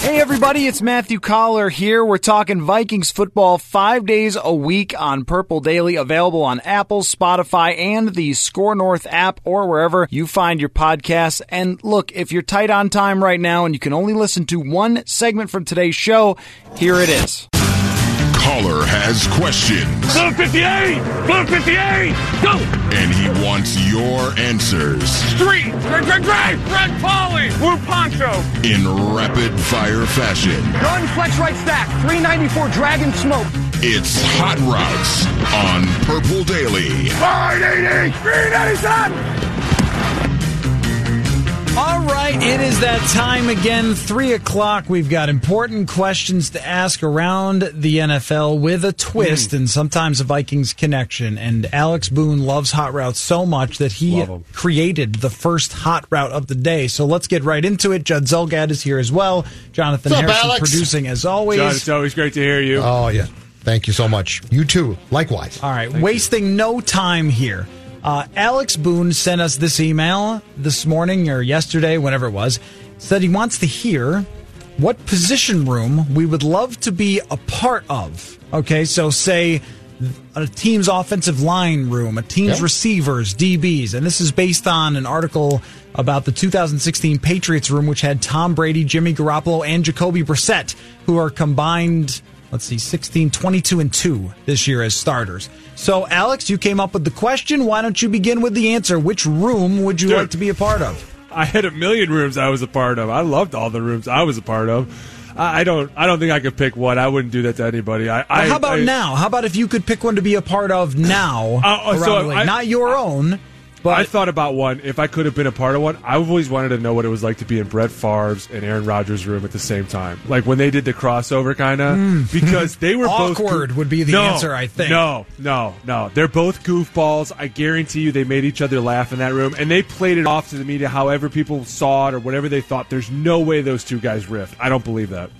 Hey everybody, it's Matthew Coller here. We're talking Vikings football five days a week on Purple Daily, available on Apple, Spotify, and the Score North app or wherever you find your podcasts. And look, if you're tight on time right now and you can only listen to one segment from today's show, here it is. Coller has questions. Blue 58! Blue 58! Go! And he wants your answers. Street! Drag! Red Polly! Blue Poncho! In rapid fire fashion. Gun flex right stack. 394 Dragon Smoke. It's Hot Routes on Purple Daily. 580! 397! All right, it is that time again, 3 o'clock. We've got important questions to ask around the NFL with a twist hmm. and sometimes a Vikings connection. And Alex Boone loves hot routes so much that he created the first hot route of the day. So let's get right into it. Judd Zulgad is here as well. Jonathan What's up, Harrison Alex? producing as always. John, it's always great to hear you. Oh, yeah. Thank you so much. You too. Likewise. All right, wasting no time here. Uh, Alex Boone sent us this email this morning or yesterday, whenever it was, said he wants to hear what position room we would love to be a part of. Okay, so say a team's offensive line room, a team's Yeah. receivers, DBs, and this is based on an article about the 2016 Patriots room, which had Tom Brady, Jimmy Garoppolo, and Jacoby Brissett, who are combined, let's see, 16, 22, and 2 this year as starters. So, Alex, you came up with the question. Why don't you begin with the answer? Which room would you Dude. like to be a part of? I had a million rooms I was a part of. I loved all the rooms I was a part of. I don't. I don't think I could pick one. I wouldn't do that to anybody. I. I How about I- now? How about if you could pick one to be a part of now? Uh, uh, so? I- not your own, but I thought about one. If I could have been a part of one, I've always wanted to know what it was like to be in Brett Favre's and Aaron Rodgers' room at the same time. Like when they did the crossover, kind of hmm. because they were both. Awkward would be the No, answer, I think. No, no, no. They're both goofballs. I guarantee you, they made each other laugh in that room, and they played it off to the media however people saw it or whatever they thought. There's no way those two guys riffed. I don't believe that.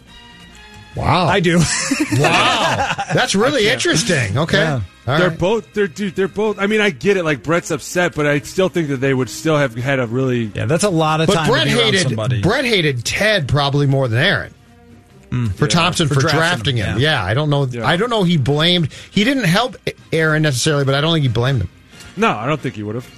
Wow. I do. Wow. That's really interesting. Okay. Yeah. All they're right. both. They're dude. They're both. I mean, I get it. Like Brett's upset, but I still think that they would still have had a really. yeah, that's a lot of But time Brett to be hated somebody. Brett hated Ted probably more than Aaron. Mm, for Thompson for for, drafting drafting, him, him. yeah. Yeah. I don't know. Yeah. I don't know. He blamed. He didn't help Aaron necessarily, but I don't think he blamed him. No, I don't think he would have.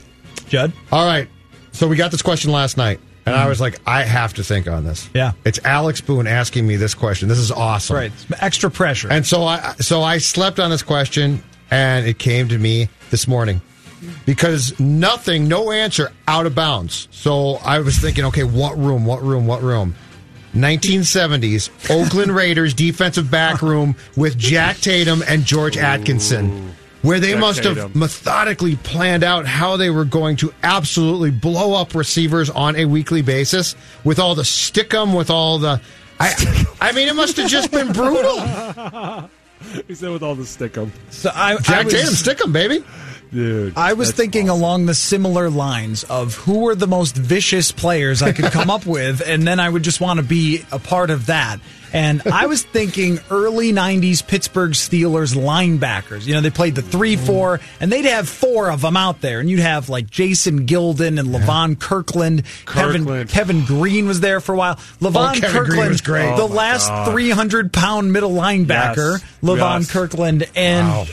Judd. All right. So we got this question last night, and I was like, I have to think on this. Yeah. It's Alex Boone asking me this question. This is awesome. Right, extra pressure. And so I so I slept on this question and it came to me this morning. Because nothing, no answer out of bounds. So I was thinking, okay, what room, what room, what room? 1970s Oakland Raiders defensive back room with Jack Tatum and George Atkinson, where they Jack must have methodically planned out how they were going to absolutely blow up receivers on a weekly basis with all the stick 'em, with all the. I, I mean, it must have just been brutal. He said with all the stickum. so I, I Jack was, Tatum, stick 'em, baby. Dude. I was thinking awesome. along the similar lines of who were the most vicious players I could come up with, and then I would just want to be a part of that. And I was thinking early 90s Pittsburgh Steelers linebackers. You know, they played the 3 mm. 4, and they'd have four of them out there. And you'd have like Jason Gildon and Levon Kirkland. Kevin, Kirkland. Kevin Greene was there for a while. Levon Oh, Kirkland, was great. the Oh, last 300 pound middle linebacker, Yes. Levon Yes. Kirkland. And Wow.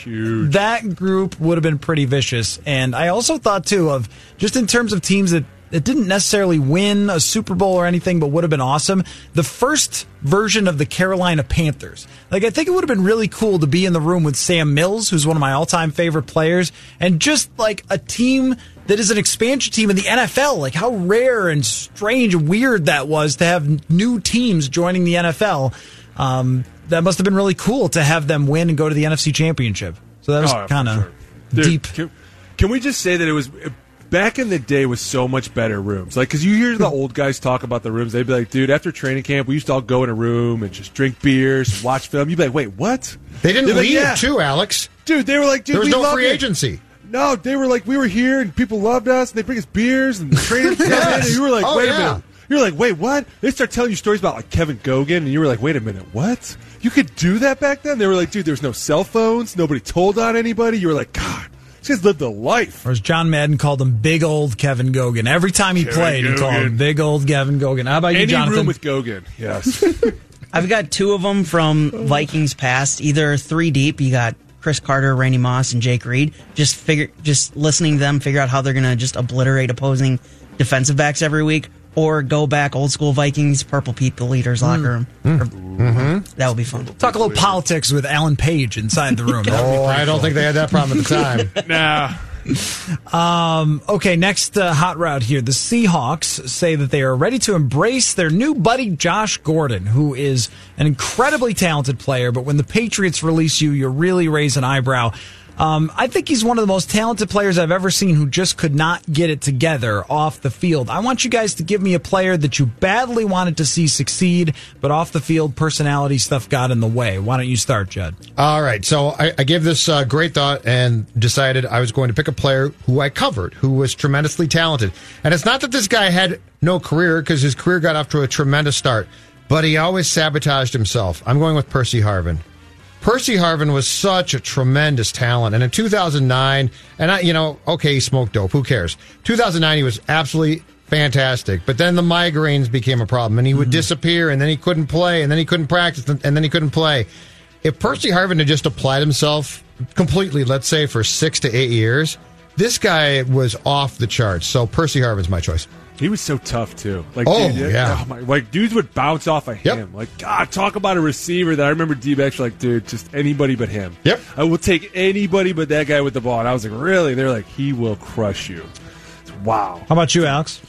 That group would have been pretty vicious. And I also thought too of just in terms of teams that it didn't necessarily win a Super Bowl or anything, but would have been awesome. The first version of the Carolina Panthers. Like, I think it would have been really cool to be in the room with Sam Mills, who's one of my all time favorite players, and just like a team that is an expansion team in the NFL. Like, how rare and strange and weird that was to have new teams joining the NFL. Um, that must have been really cool to have them win and go to the NFC Championship. So that was Oh, kind of sure. Deep. Can, can we just say that it was back in the day was so much better rooms? Like, because you hear the hmm. old guys talk about the rooms, they'd be like, "Dude, after training camp, we used to all go in a room and just drink beers, watch film." You'd be like, "Wait, what?" They didn't They're like, leave, "Yeah." too, Alex. Dude, they were like, "Dude, There was we no free it." agency. No, they were like, we were here and people loved us and they bring us beers and the training camp. Yes. And you were like, Oh, wait yeah. a minute. You were like, wait, what? They start telling you stories about like Kevin Gogan and you were like, wait a minute, what? You could do that back then? They were like, dude, there was no cell phones. Nobody told on anybody. You were like, God, these guys lived a life. Or as John Madden called him, big old Kevin Gogan. Every time he Kevin played, he called him big old Kevin Gogan. How about you, Any Jonathan? room with Gogan. Yes. I've got two of them from Vikings past. Either three deep. You got Cris Carter, Randy Moss, and Jake Reed. Just figure, just listening to them, figure out how they're going to just obliterate opposing defensive backs every week, or go back old school Vikings, Purple people the leader's locker room. Or- That would be fun. Talk a little politics with Alan Page inside the room. That would be Oh, I don't cool. think they had that problem at the time. nah. Um, okay, next uh, hot route here. The Seahawks say that they are ready to embrace their new buddy Josh Gordon, who is an incredibly talented player. But when the Patriots release you, you really raise an eyebrow. Um, I think he's one of the most talented players I've ever seen who just could not get it together off the field. I want you guys to give me a player that you badly wanted to see succeed, but off the field personality stuff got in the way. Why don't you start, Judd? All right, so I, I gave this uh, great thought and decided I was going to pick a player who I covered, who was tremendously talented. And it's not that this guy had no career, because his career got off to a tremendous start, but he always sabotaged himself. I'm going with Percy Harvin. Percy Harvin was such a tremendous talent, and in 2009, and I, you know, okay, he smoked dope. Who cares? 2009, he was absolutely fantastic. But then the migraines became a problem, and he would mm-hmm. disappear, and then he couldn't play, and then he couldn't practice, and then he couldn't play. If Percy Harvin had just applied himself completely, let's say for six to eight years, this guy was off the charts. So Percy Harvin's my choice. He was so tough too. Like, Oh, dude, yeah. oh my, like dudes would bounce off of Yep. him. Like, God, talk about a receiver that I remember D backs like, dude, just anybody but him. Yep. I will take anybody but that guy with the ball. And I was like, really? They're like, he will crush you. Wow. How about you, Alex?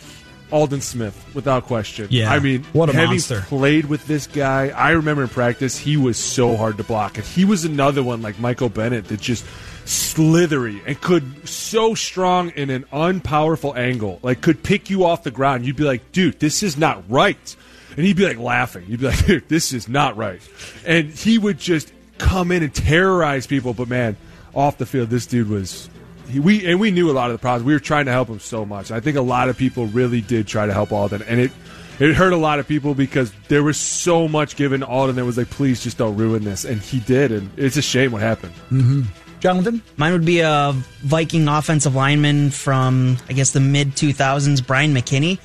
Aldon Smith, without question. Yeah. I mean, What a having monster. played with this guy, I remember in practice, he was so hard to block. And he was another one like Michael Bennett that just slithery and could so strong in an unpowerful angle, like could pick you off the ground. You'd be like, dude, this is not right. And he'd be like laughing. You'd be like, dude, this is not right. And he would just come in and terrorize people. But man, off the field, this dude was we and we knew a lot of the problems. We were trying to help him so much. I think a lot of people really did try to help Aldon, and it it hurt a lot of people because there was so much given Aldon that was like, please just don't ruin this, and he did, and it's a shame what happened. Mm-hmm. Jonathan? Mine would be a Viking offensive lineman from, I guess, the mid 2000s, Bryant McKinnie.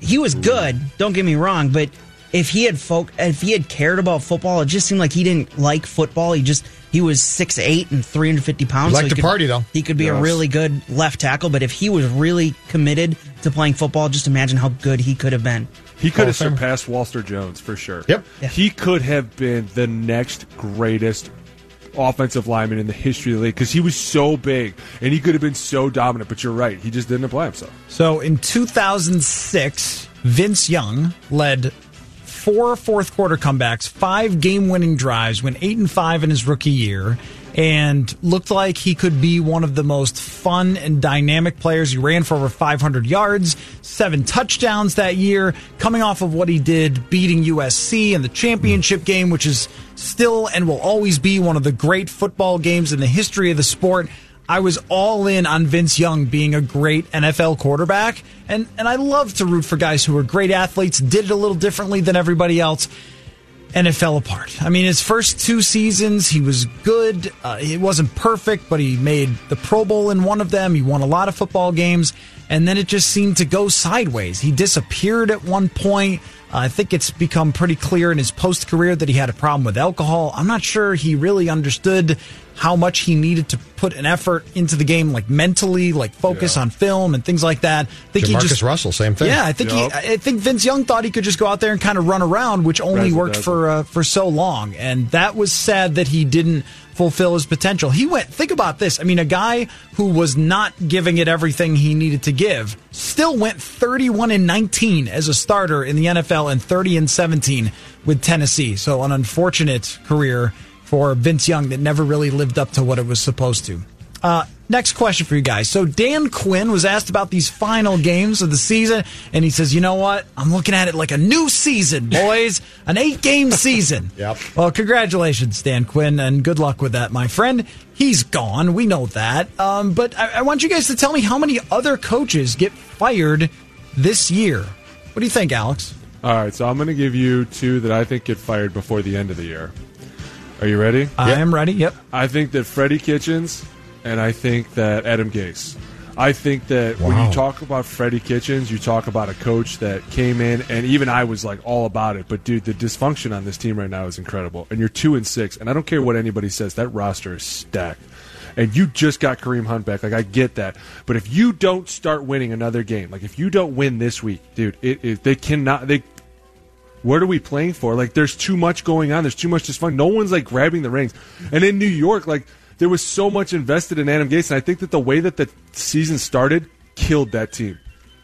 He was good, don't get me wrong, but if he had folk, if he had cared about football, it just seemed like he didn't like football. He just he was 6'8 and 350 pounds. He liked he to could- party, though. He could be a really good left tackle, but if he was really committed to playing football, just imagine how good he could have been. He could have Famer. surpassed Walter Jones for sure. Yep. Yeah. He could have been the next greatest offensive lineman in the history of the league because he was so big and he could have been so dominant. But you're right, he just didn't apply himself. So in 2006, Vince Young led four fourth quarter comebacks, five game winning drives, went eight and five in his rookie year, and looked like he could be one of the most fun and dynamic players. He ran for over 500 yards, seven touchdowns that year, coming off of what he did beating USC in the championship game, which is still and will always be one of the great football games in the history of the sport. I was all in on Vince Young being a great NFL quarterback, and and I love to root for guys who are great athletes, did it a little differently than everybody else, and it fell apart. I mean, his first two seasons, he was good. Uh, he wasn't perfect, but he made the Pro Bowl in one of them. He won a lot of football games, and then it just seemed to go sideways. He disappeared at one point. I think it's become pretty clear in his post career that he had a problem with alcohol. I'm not sure he really understood how much he needed to put an effort into the game, like mentally, like focus Yeah. on film and things like that. I think he Jamarcus just Russell, same thing. Yeah, I think Yep. he, I think Vince Young thought he could just go out there and kind of run around, which only Razzle worked for uh, for so long, and that was sad that he didn't fulfill his potential. He went. Think about this. I mean, a guy who was not giving it everything he needed to give still went 31 and 19 as a starter in the NFL and 30 and 17 with Tennessee. So an unfortunate career for Vince Young that never really lived up to what it was supposed to. Uh, next question for you guys. So Dan Quinn was asked about these final games of the season, and he says, "You know what? I'm looking at it like a new season, boys, an eight-game season." Yep. Well, congratulations, Dan Quinn, and good luck with that, my friend. He's gone. We know that. Um, but I, I want you guys to tell me how many other coaches get fired this year. What do you think, Alex? All right, so I'm going to give you two that I think get fired before the end of the year. Are you ready? I am ready. Yep. I think that Freddie Kitchens and I think that Adam Gase. I think that when you talk about Freddie Kitchens, you talk about a coach that came in, and even I was like all about it. But dude, the dysfunction on this team right now is incredible. And you're two and six, and I don't care what anybody says, that roster is stacked. And you just got Kareem Hunt back. Like I get that, but if you don't start winning another game, like if you don't win this week, dude, it, it they cannot. They what are we playing for? Like, there's too much going on. There's too much dysfunction. No one's like grabbing the reins. And in New York, like, there was so much invested in Adam Gase, and I think that the way that the season started killed that team.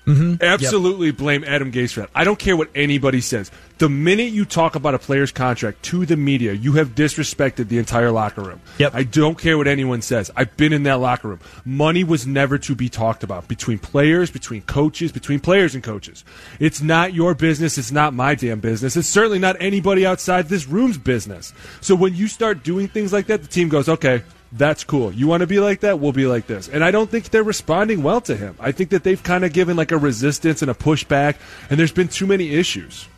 Mm-hmm. Absolutely blame Adam Gase for that. I don't care what anybody says. The minute you talk about a player's contract to the media, you have disrespected the entire locker room. Yep. I don't care what anyone says. I've been in that locker room. Money was never to be talked about between players, between coaches, between players and coaches. It's not your business. It's not my damn business. It's certainly not anybody outside this room's business. So when you start doing things like that, the team goes, okay, that's cool. You want to be like that? We'll be like this. And I don't think they're responding well to him. I think that they've kind of given like a resistance and a pushback, and there's been too many issues.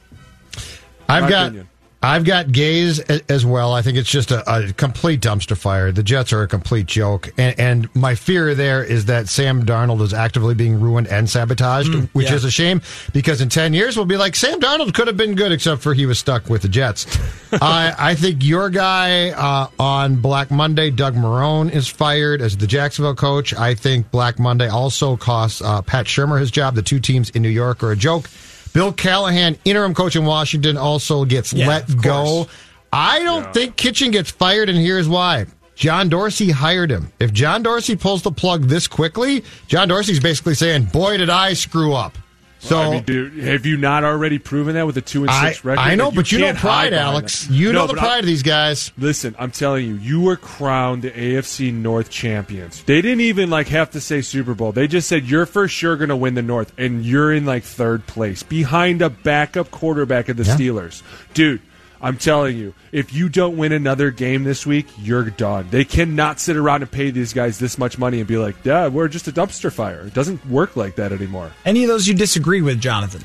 I've got opinion. I've got Gase as well. I think it's just a, a complete dumpster fire. The Jets are a complete joke, and, and my fear there is that Sam Darnold is actively being ruined and sabotaged, which yeah. is a shame because in ten years we'll be like Sam Darnold could have been good, except for he was stuck with the Jets. I, I think your guy uh, on Black Monday, Doug Marrone, is fired as the Jacksonville coach. I think Black Monday also costs uh, Pat Shurmur his job. The two teams in New York are a joke. Bill Callahan, interim coach in Washington, also gets Yeah, let go. I don't think Kitchen gets fired, and here's why. John Dorsey hired him. If John Dorsey pulls the plug this quickly, John Dorsey's basically saying, "Boy, did I screw up." So I mean, dude, have you not already proven that with a two and I, six record? I know, Like, but you know pride, Alex. You No, know the but I- pride of these guys. Listen, I'm telling you, you were crowned the AFC North champions. They didn't even like have to say Super Bowl. They just said you're for sure going to win the North, and you're in like third place behind a backup quarterback of the Yeah. Steelers, dude. I'm telling you, if you don't win another game this week, you're done. They cannot sit around and pay these guys this much money and be like, "Yeah, we're just a dumpster fire." It doesn't work like that anymore. Any of those you disagree with, Jonathan?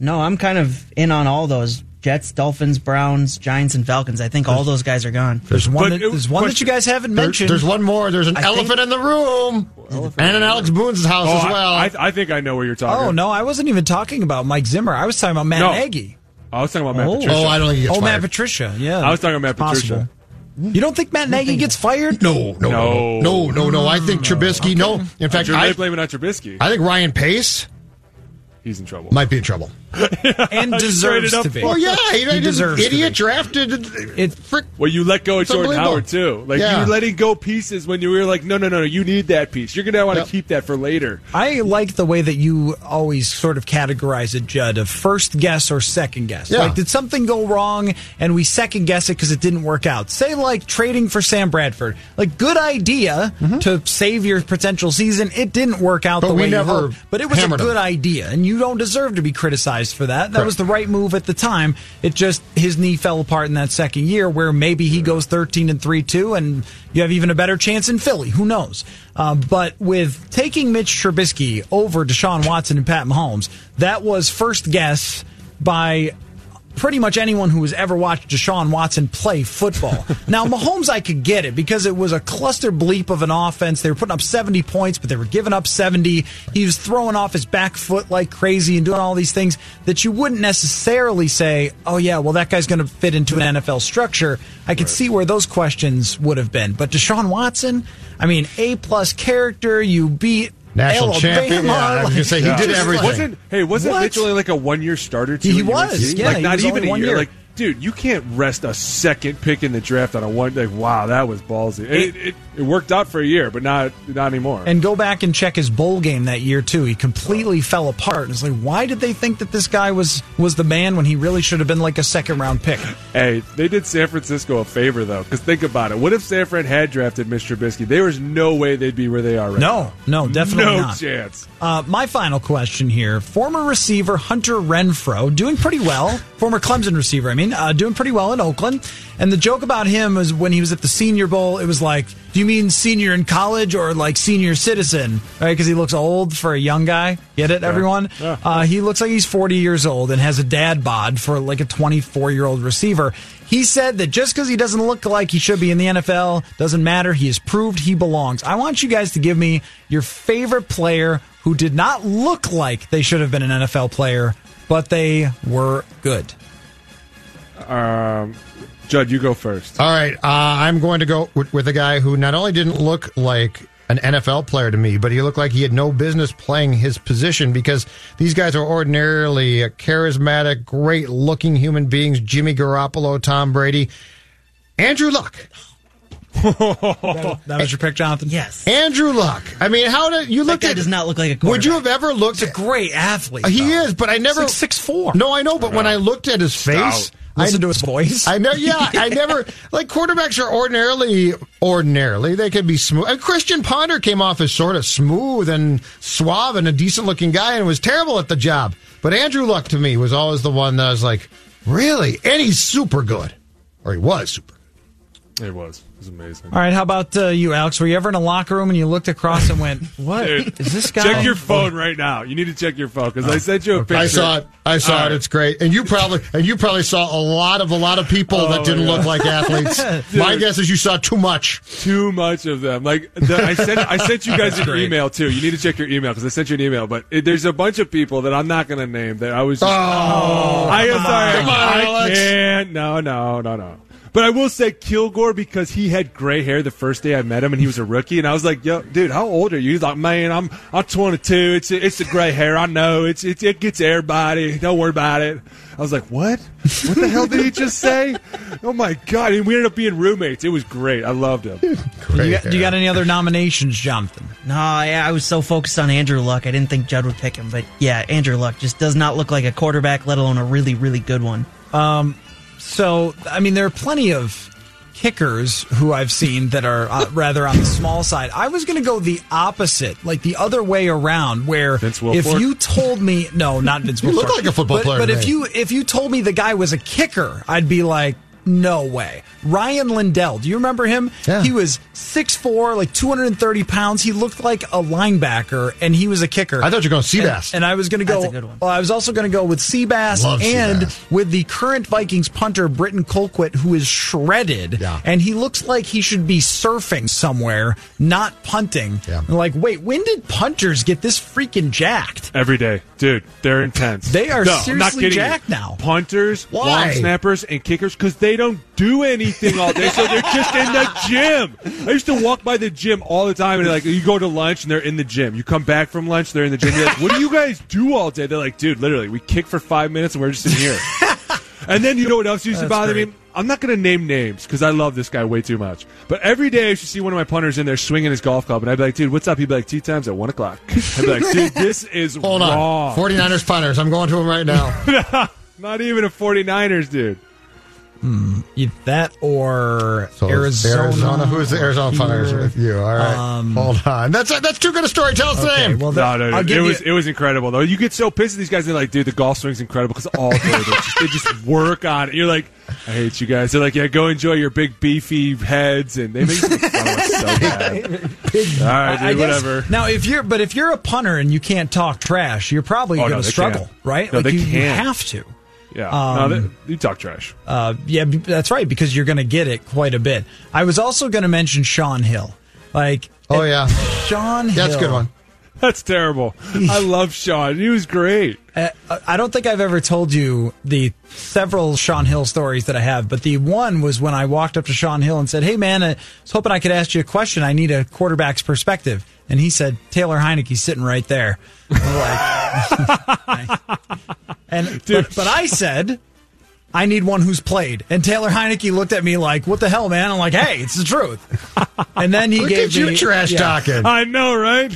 No, I'm kind of in on all those Jets, Dolphins, Browns, Giants, and Falcons. I think all those guys are gone. There's one. That, there's one that you guys haven't There- mentioned. there's one more. There's an I think- elephant in the room, and in Alex Boone's house Oh, as well. I, I think I know where you're talking. Oh no, I wasn't even talking about Mike Zimmer. I was talking about Matt No. Nagy. I was talking about Matt Oh. Patricia. oh, I don't think he gets Oh, fired. Matt Patricia. Yeah, I was talking about it's Matt Patricia. possible. You don't think Matt Nagy gets fired? No, no, no, No. no, no, no. I think Trubisky. No, in fact, You're I, really blaming on Trubisky. I think Ryan Pace He's in trouble. might be in trouble. and Just deserves straight to be. Well, yeah, he, he deserves idiot drafted. It- frick, Well, you let go of Jordan unbelievable. Howard too. Like Yeah. you were letting go pieces when you were like, no, no, no, no, you need that piece. You're gonna want to Yep. keep that for later. I like the way that you always sort of categorize it, Judd, of first guess or second guess. Yeah. Like, did something go wrong and we second guess it because it didn't work out? Say, like, trading for Sam Bradford. Like, good idea to save your potential season. It didn't work out Mm-hmm. But the we way you never hoped. But it was a good him. idea, and you don't deserve to be criticized for that. That was the right move at the time. It just, his knee fell apart in that second year where maybe he goes 13 and 3 2, and you have even a better chance in Philly. Who knows? Um, but with taking Mitch Trubisky over Deshaun Watson and Pat Mahomes, that was first guess by pretty much anyone who has ever watched Deshaun Watson play football. now, Mahomes, I could get it because it was a cluster bleep of an offense. They were putting up 70 points, but they were giving up 70. He was throwing off his back foot like crazy and doing all these things that you wouldn't necessarily say, oh, yeah, well, that guy's going to fit into an NFL structure. I could see where those questions would have been. But Deshaun Watson, I mean, A plus character, you beat National champion. Yeah, I was gonna say he did everything. Wasn't hey? Wasn't What? Mitch only like a one year starter? Too He was, yeah, like not even a one year. year. Like, dude, you can't rest a second pick in the draft on a one. Like, wow, that was ballsy. And It, it, it worked out for a year, but not not anymore. And go back and check his bowl game that year too. He completely fell apart. It's like, why did they think that this guy was was the man when he really should have been like a second round pick? Hey, they did San Francisco a favor though, because think about it. What if San Fran had drafted Mr. Trubisky? There was no way they'd be where they are right now. No, no, definitely no not. chance. Uh, my final question here: Former receiver Hunter Renfrow doing pretty well. Former Clemson receiver, I mean, uh, doing pretty well in Oakland. And the joke about him was when he was at the Senior Bowl, it was like, "Do you mean senior in college or like senior citizen?" Right? Because he looks old for a young guy. Get it, everyone? Yeah. Uh, he looks like he's 40 years old and has a dad bod for like a 24 year old receiver. He said that just because he doesn't look like he should be in the NFL doesn't matter. He has proved he belongs. I want you guys to give me your favorite player who did not look like they should have been an NFL player, but they were good. Um, Judd, you go first. All right, uh, I'm going to go with, with a guy who not only didn't look like an NFL player to me, but he looked like he had no business playing his position because these guys are ordinarily charismatic, great looking human beings. Jimmy Garoppolo, Tom Brady, Andrew Luck. That was your pick, Jonathan? Yes. Andrew Luck. I mean, how did you That look guy at? does not look like a Would you have ever looked? a Great athlete. He though. is, but I never He's like 6'4". No, I know, but when I looked at his face, Stout. I Listen to his voice. I know, yeah, I never like quarterbacks are ordinarily ordinarily they can be smooth. And Christian Ponder came off as sort of smooth and suave and a decent looking guy and was terrible at the job. But Andrew Luck to me was always the one that I was like, really, and he's super good, or he was super. Good. It was. It was amazing. All right, how about uh, you, Alex? Were you ever in a locker room and you looked across and went, "What is Dude, this guy?" Check your phone right now. You need to check your phone because I sent you a picture. I saw it. I saw All it. right. It's great, and you probably and you probably saw a lot of a lot of people Oh, that didn't look like athletes. My guess is you saw too much. Too much of them. Like the, I sent, I sent you guys an email too. You need to check your email because I sent you an email. But it, there's a bunch of people that I'm not going to name that I was. Just, Oh, I am sorry. Come on, I Alex. can't. No, no, no, no. But I will say Kilgore because he had gray hair the first day I met him and he was a rookie and I was like, "Yo, dude, how old are you?" He's like, "Man, I'm I'm 22. It's it's the gray hair. I know. It's it, it gets everybody. Don't worry about it." I was like, "What? What the hell did he just say?" Oh my god! And we ended up being roommates. It was great. I loved him. Do you, got, do you got any other nominations, Jonathan? No, yeah, I was so focused on Andrew Luck, I didn't think Judd would pick him. But yeah, Andrew Luck just does not look like a quarterback, let alone a really, really good one. Um, So, I mean, there are plenty of kickers who I've seen that are uh, rather on the small side. I was going to go the opposite, like the other way around, where if you told me, no, not Vince You Wilfork. look like a football but, player But if you if you told me the guy was a kicker, I'd be like. No way. Rian Lindell. Do you remember him? Yeah. He was 6'4, like 230 pounds. He looked like a linebacker, and he was a kicker. I thought you were going to And- Seabass. And, I was going to go. That's a good one. Well, I was also going to go with Seabass Love and Seabass. with the current Vikings punter Britton Colquitt, who is shredded, Yeah. and he looks like he should be surfing somewhere, not punting. Yeah. I'm like, wait, when did punters get this freaking jacked? Every day, dude, they're intense. They are No, seriously you. jacked now. Punters, Why? long snappers, and kickers because they don't do anything all day, so they're just in the gym. I used to walk by the gym all the time, and like you go to lunch and they're in the gym. You come back from lunch, they're in the gym. You're like, what do you guys do all day? They're like, dude, literally, we kick for five minutes and we're just in here. and then you know what else used to bother great. me? I'm not going to name names because I love this guy way too much. But every day I to see one of my punters in there swinging his golf club, and I'd be like, dude, what's up? He'd be like, tea times at one o'clock. I'd be like, dude, this is Hold wrong. on. 49ers punters. I'm going to him right now. Not even a 49ers dude. Either that or So Arizona. Arizona. Who's the Arizona punters Here. with you? All right. Um, Hold on. That's that's too good a story. Tell us the name. well, No, that, no, no. I'll It was you, it was incredible though. You get so pissed at these guys. They're like, dude, the golf swing's incredible because all day they just, they just work on it. You're like, I hate you guys. They're like, yeah, go enjoy your big beefy heads, and they make me fun so bad. All right, dude, I guess- whatever. Now, if you're but if you're a punter and you can't talk trash, you're probably Oh, going to they struggle, can't. right? No, like they you, you can't. have to. Yeah, Um, no, that, you talk trash. Uh, yeah, that's right because you're going to get it quite a bit. I was also going to mention Shaun Hill. Like, Oh, yeah. Shaun Hill. That's a good one. That's terrible. I love Shaun. He was great. Uh, I don't think I've ever told you the several Shaun Hill stories that I have, but the one was when I walked up to Shaun Hill and said, "Hey, man, I was hoping I could ask you a question. I need a quarterback's perspective." And he said, "Taylor Heinicke's sitting right there." Like, and but, but I said. I need one who's played. And Taylor Heinicke looked at me like, "What the hell, man?" I'm like, "Hey, it's the truth." And then he Look gave at you me trash yeah. talking. I know, right?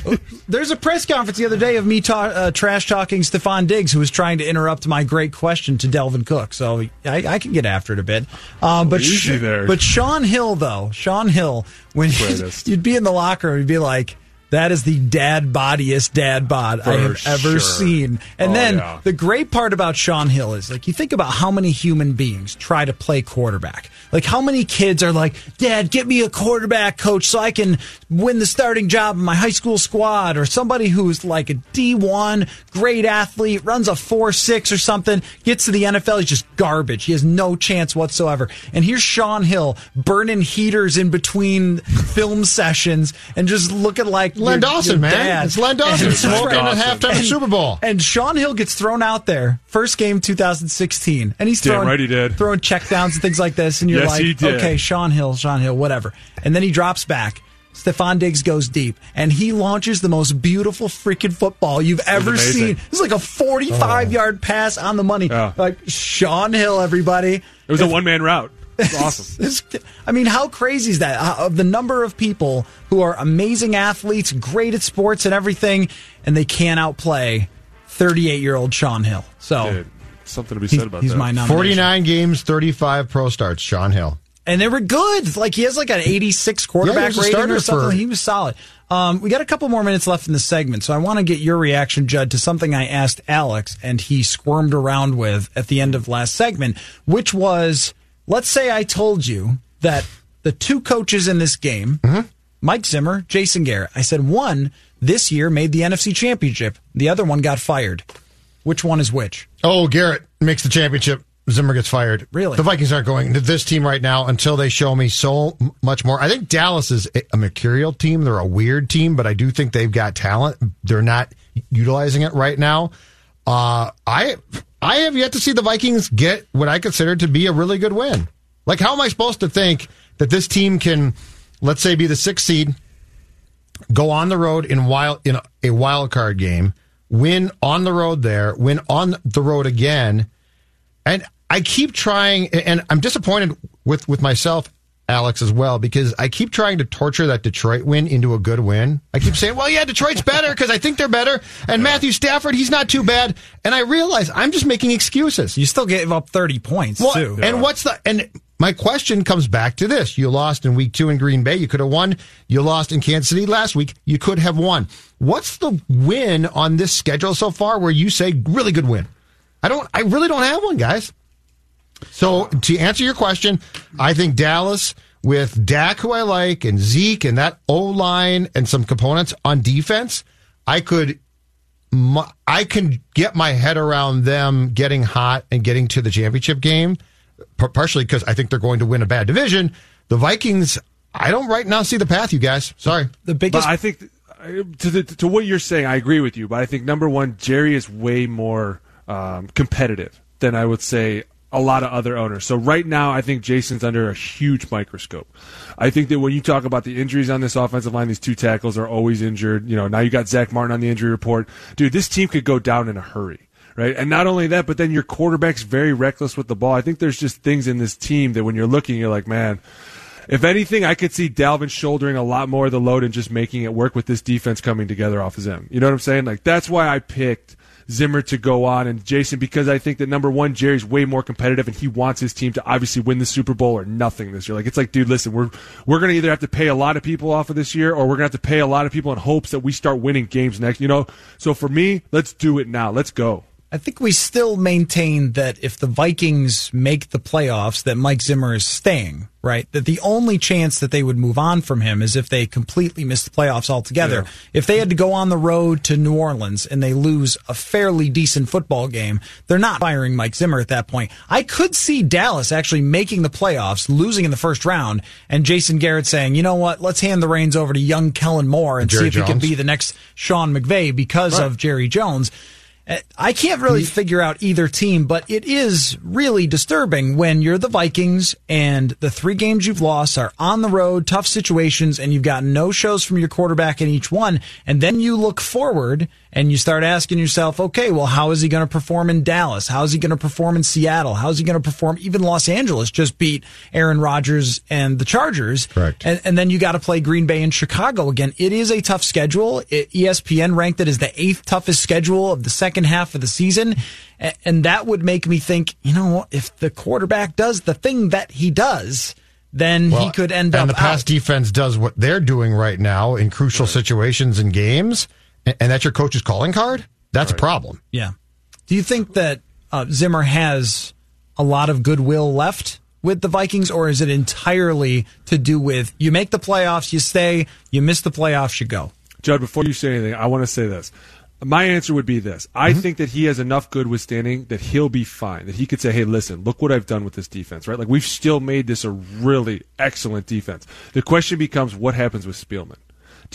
There's a press conference the other day of me ta- uh, trash talking Stefon Diggs, who was trying to interrupt my great question to Dalvin Cook. So I, I can get after it a bit. Um, but Easy there. but Shaun Hill though, Shaun Hill, when you'd be in the locker room, you'd be like. That is the dad bodiest dad bod I have ever sure. seen. And Oh, then yeah. the great part about Shaun Hill is like you think about how many human beings try to play quarterback. Like how many kids are like, "Dad, get me a quarterback coach so I can win the starting job in my high school squad." Or somebody who's like a D1 great athlete, runs a 4-6 or something, gets to the NFL, he's just garbage. He has no chance whatsoever. And here's Shaun Hill burning heaters in between film sessions and just looking like Len your- Dawson, your man. dad. It's Len Dawson And- smoking at Dawson. halftime of the Super Bowl. and Shaun Hill gets thrown out there first game 2016, and he's Damn throwing right he did. throwing checkdowns and things like this, and you're Yes, like, he did. okay, Shaun Hill, Shaun Hill, whatever. And then he drops back. Stefon Diggs goes deep, and he launches the most beautiful freaking football you've ever amazing. seen. It's like a 45 yard pass on the money. Yeah. Like Shaun Hill, everybody. It was a one man route. It's awesome. This- I mean, how crazy is that? Uh, Of the number of people who are amazing athletes, great at sports and everything, and they can't outplay 38 year old Shaun Hill. So Dude, something to be he's, said about he's that. my nomination. 49 games, 35 pro starts, Shaun Hill. and they were good. Like he has like an 86 quarterback Yeah, he was a rating or something. for- He was solid. Um, we got a couple more minutes left in the segment, so I want to get your reaction, Judd, to something I asked Alex, and he squirmed around with at the end of last segment, which was, let's say I told you that the two coaches in this game, Mm-hmm. Mike Zimmer, Jason Garrett, I said one this year made the NFC Championship, the other one got fired. Which one is which? Oh, Garrett makes the championship. Zimmer gets fired. Really? The Vikings aren't going to this team right now until they show me so much more. I think Dallas is a- mercurial team. They're a weird team, but I do think they've got talent. They're not utilizing it right now. Uh, I I have yet to see the Vikings get what I consider to be a really good win. Like, how am I supposed to think that this team can, let's say, be the sixth seed, go on the road in wild in a, wild card game, win on the road there, win on the road again, and I keep trying, and I'm disappointed with with myself, Alex, as well, because I keep trying to torture that Detroit win into a good win. I keep saying, well, yeah, Detroit's better because I think they're better, and Matthew Stafford, he's not too bad, and I realize I'm just making excuses. You still gave up 30 points, Well, too. And what's the and my question comes back to this: You lost in week two in Green Bay. You could have won. You lost in Kansas City last week. You could have won. What's the win on this schedule so far where you say really good win? I don't. I really don't have one, guys. So to answer your question, I think Dallas with Dak, who I like, and Zeke, and that O line, and some components on defense, I could I can get my head around them getting hot and getting to the championship game, partially because I think they're going to win a bad division. The Vikings, I don't right now see the path, you guys. Sorry. the But biggest I think to the, to what you're saying, I agree with you. But I think number one, Jerry is way more um, competitive than I would say a lot of other owners. So right now, I think Jason's under a huge microscope. I think that when you talk about the injuries on this offensive line, these two tackles are always injured. You know, now you got Zack Martin on the injury report. Dude, this team could go down in a hurry. Right. And not only that, but then your quarterback's very reckless with the ball. I think there's just things in this team that when you're looking, you're like, man, if anything, I could see Dalvin shouldering a lot more of the load and just making it work with this defense coming together off of Zim. You know what I'm saying? Like that's why I picked Zimmer to go on and Jason because I think that number one, Jerry's way more competitive and he wants his team to obviously win the Super Bowl or nothing this year. Like it's like, dude, listen, we're we're gonna either have to pay a lot of people off of this year or we're gonna have to pay a lot of people in hopes that we start winning games next. You know, so for me, let's do it now. Let's go. I think we still maintain that if the Vikings make the playoffs, that Mike Zimmer is staying, right? That the only chance that they would move on from him is if they completely miss the playoffs altogether. Yeah. If they had to go on the road to New Orleans and they lose a fairly decent football game, they're not firing Mike Zimmer at that point. I could see Dallas actually making the playoffs, losing in the first round, and Jason Garrett saying, you know what, let's hand the reins over to young Kellen Moore and Jerry see if he can be the next Sean McVay because of Jerry Jones. I can't really mm-hmm. figure out either team, but it is really disturbing when you're the Vikings and the three games you've lost are on the road, tough situations, and you've got no shows from your quarterback in each one. And then you look forward and you start asking yourself, okay, well, how is he going to perform in Dallas? How is he going to perform in Seattle? How is he going to perform? Even Los Angeles just beat Aaron Rodgers and the Chargers. Correct. And, and then you got to play Green Bay and Chicago again. It is a tough schedule. It, ESPN ranked it as the eighth toughest schedule of the second half of the season. A- And that would make me think, you know, what, if the quarterback does the thing that he does, then he could end and up And the pass out. defense does what they're doing right now in crucial situations and games, and, and that's your coach's calling card. That's a problem. Yeah. Do you think that uh, Zimmer has a lot of goodwill left with the Vikings, or is it entirely to do with you make the playoffs, you stay, you miss the playoffs, you go? Judd, before you say anything, I want to say this. My answer would be this. I think that he has enough good withstanding that he'll be fine. That he could say, hey, listen, look what I've done with this defense, right? Like, we've still made this a really excellent defense. The question becomes, what happens with Spielman?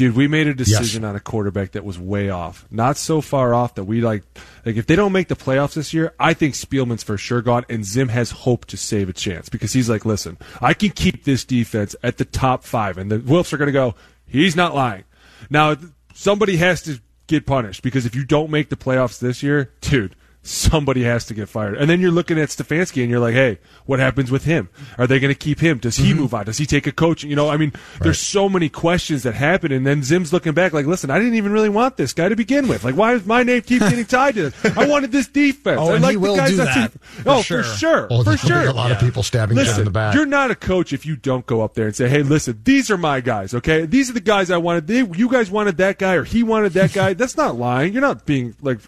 Dude, we made a decision on a quarterback that was way off. Not so far off that we like, like, if they don't make the playoffs this year, I think Spielman's for sure gone, and Zim has hope to save a chance because he's like, listen, I can keep this defense at the top five, and the Wolves are going to go, he's not lying. Now, somebody has to get punished because if you don't make the playoffs this year, dude, somebody has to get fired. And then you're looking at Stefanski and you're like, hey, what happens with him? Are they going to keep him? Does he mm-hmm. move on? Does he take a coach? You know, I mean, there's so many questions that happen. And then Zim's looking back like, listen, I didn't even really want this guy to begin with. Like, why does my name keep getting tied to this? I wanted this defense. Oh, I and like he the guys do that that, team- for oh, sure. for sure. For sure. a lot of people stabbing Listen, in the back. You're not a coach if you don't go up there and say, "Hey, listen, these are my guys. Okay, these are the guys I wanted. They, you guys wanted that guy, or he wanted that guy." That's not lying. You're not being like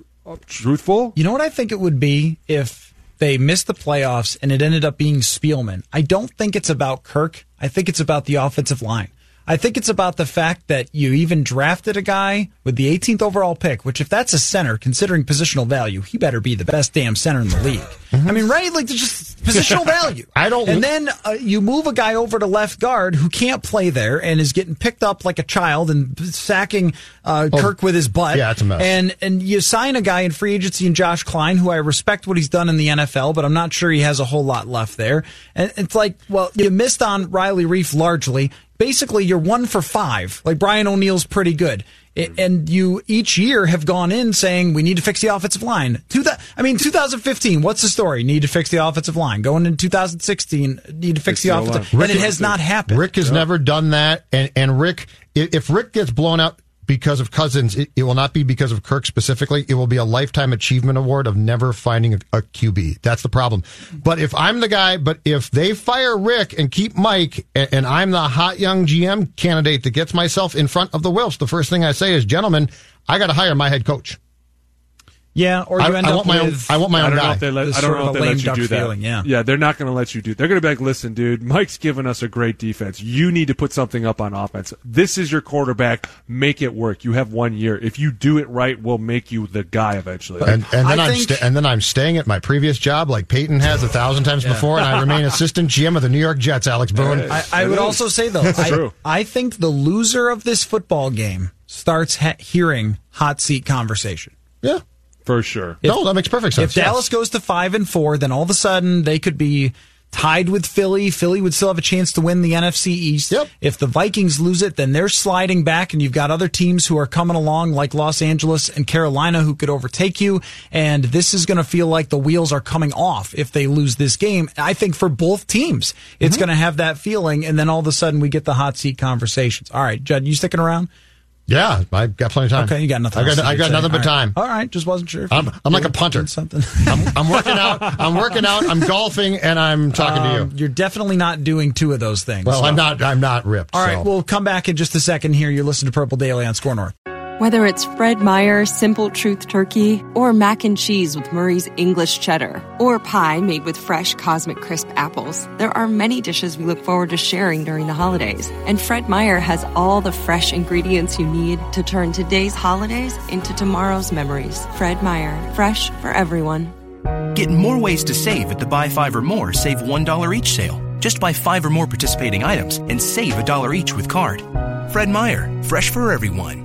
truthful. You know what I think it would be if they missed the playoffs and it ended up being Spielman? I don't think it's about Kirk. I think it's about the offensive line. I think it's about the fact that you even drafted a guy with the 18th overall pick, which if that's a center, considering positional value, he better be the best damn center in the league. I mean, right? Like, there's just positional value. I don't- And then uh, you move a guy over to left guard who can't play there and is getting picked up like a child and sacking uh, Kirk with his butt. yeah, it's a mess. And and you sign a guy in free agency in Josh Kline, who I respect what he's done in the NFL, but I'm not sure he has a whole lot left there. And it's like, well, you missed on Riley Reiff largely. Basically, you're one for five. Like Brian O'Neill's pretty good. I- hmm. And you each year have gone in saying we need to fix the offensive line. Two I mean, 2015. What's the story? Need to fix the offensive line. Going into 2016, need to fix the the offensive. O-line. And it has not happened. Rick has never done that, and and Rick, if Rick gets blown out because of Cousins, it, it will not be because of Kirk specifically. It will be a lifetime achievement award of never finding a, a QB. That's the problem. But if I'm the guy, but if they fire Rick and keep Mike, and, and I'm the hot young GM candidate that gets myself in front of the Wilfs, the first thing I say is, gentlemen, I got to hire my head coach. Yeah, or you I, end I up want my own. with I want my own I don't know if they let. I don't know if they let you do that. feeling, yeah. yeah, they're not going to let you do. They're going to be like, listen, dude, Mike's given us a great defense. You need to put something up on offense. This is your quarterback. Make it work. You have one year. If you do it right, we'll make you the guy eventually. And, and then I I'm think- sta- and then I'm staying at my previous job, like Peyton has a thousand times before, and I remain assistant GM of the New York Jets. Alex Boone. I, I would also say though, I, true. I think the loser of this football game starts ha- hearing hot seat conversation. yeah, for sure. no, that makes perfect sense. If Dallas goes to five and four, then all of a sudden they could be tied with Philly. Philly would still have a chance to win the NFC East. Yep. If the Vikings lose it, then they're sliding back, and you've got other teams who are coming along, like Los Angeles and Carolina, who could overtake you. And this is going to feel like the wheels are coming off if they lose this game. I think for both teams, it's mm-hmm. going to have that feeling, and then all of a sudden we get the hot seat conversations. All right, Judd, you sticking around? Yeah, I've got plenty of time. Okay, you got nothing. I got to I got nothing but All right. time. All right, just wasn't sure. if I'm- I'm like a punter. Something. I'm, I'm working out. I'm working out. I'm golfing, and I'm talking to Um, you. You're definitely not doing two of those things. Well, I'm not. I'm not ripped. All right, so. we'll come back in just a second here. you listen to Purple Daily on Score North. Whether it's Fred Meyer Simple Truth Turkey, or mac and cheese with Murray's English Cheddar, or pie made with fresh Cosmic Crisp apples, there are many dishes we look forward to sharing during the holidays. And Fred Meyer has all the fresh ingredients you need to turn today's holidays into tomorrow's memories. Fred Meyer, fresh for everyone. Get more ways to save at the Buy Five or More Save $1 each sale. Just buy five or more participating items and save a dollar each with card. Fred Meyer, fresh for everyone.